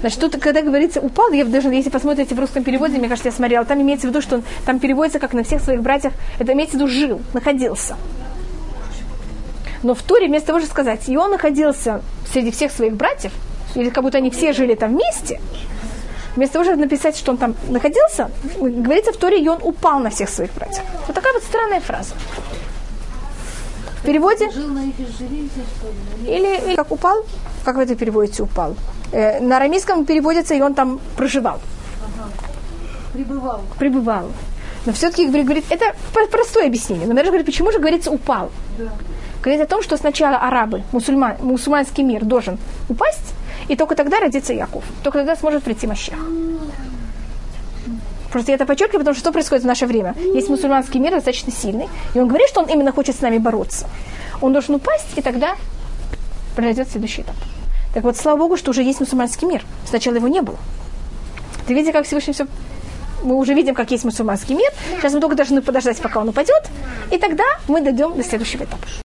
Значит, тут, когда говорится упал, я даже, если посмотрите в русском переводе, мне кажется, я смотрела, там имеется в виду, что он там переводится как на всех своих братьях, это имеется в виду жил, находился. Но в Туре вместо того, чтобы сказать, и он находился среди всех своих братьев, или как будто они все жили там вместе, вместо того, чтобы написать, что он там находился, говорится в Торе, и он упал на всех своих братьев. Вот такая вот странная фраза. В переводе... Или, или как упал? Как вы это переводите упал? Э, на арамейском переводится, и он там проживал, Прибывал. пребывал. Но все-таки говорит, это простое объяснение. Но Мереш говорит, почему же говорится упал? Говорит о том, что сначала арабы, мусульман, мусульманский мир должен упасть, и только тогда родится Яков. Только тогда сможет прийти Мащах. Просто я это подчеркиваю, потому что что происходит в наше время? Есть мусульманский мир достаточно сильный, и он говорит, что он именно хочет с нами бороться. Он должен упасть, и тогда произойдет следующий этап. Так вот, слава Богу, что уже есть мусульманский мир. Сначала его не было. Ты видите, как Всевышний все... Мы уже видим, как есть мусульманский мир. Сейчас мы только должны подождать, пока он упадет, и тогда мы дойдем до следующего этапа.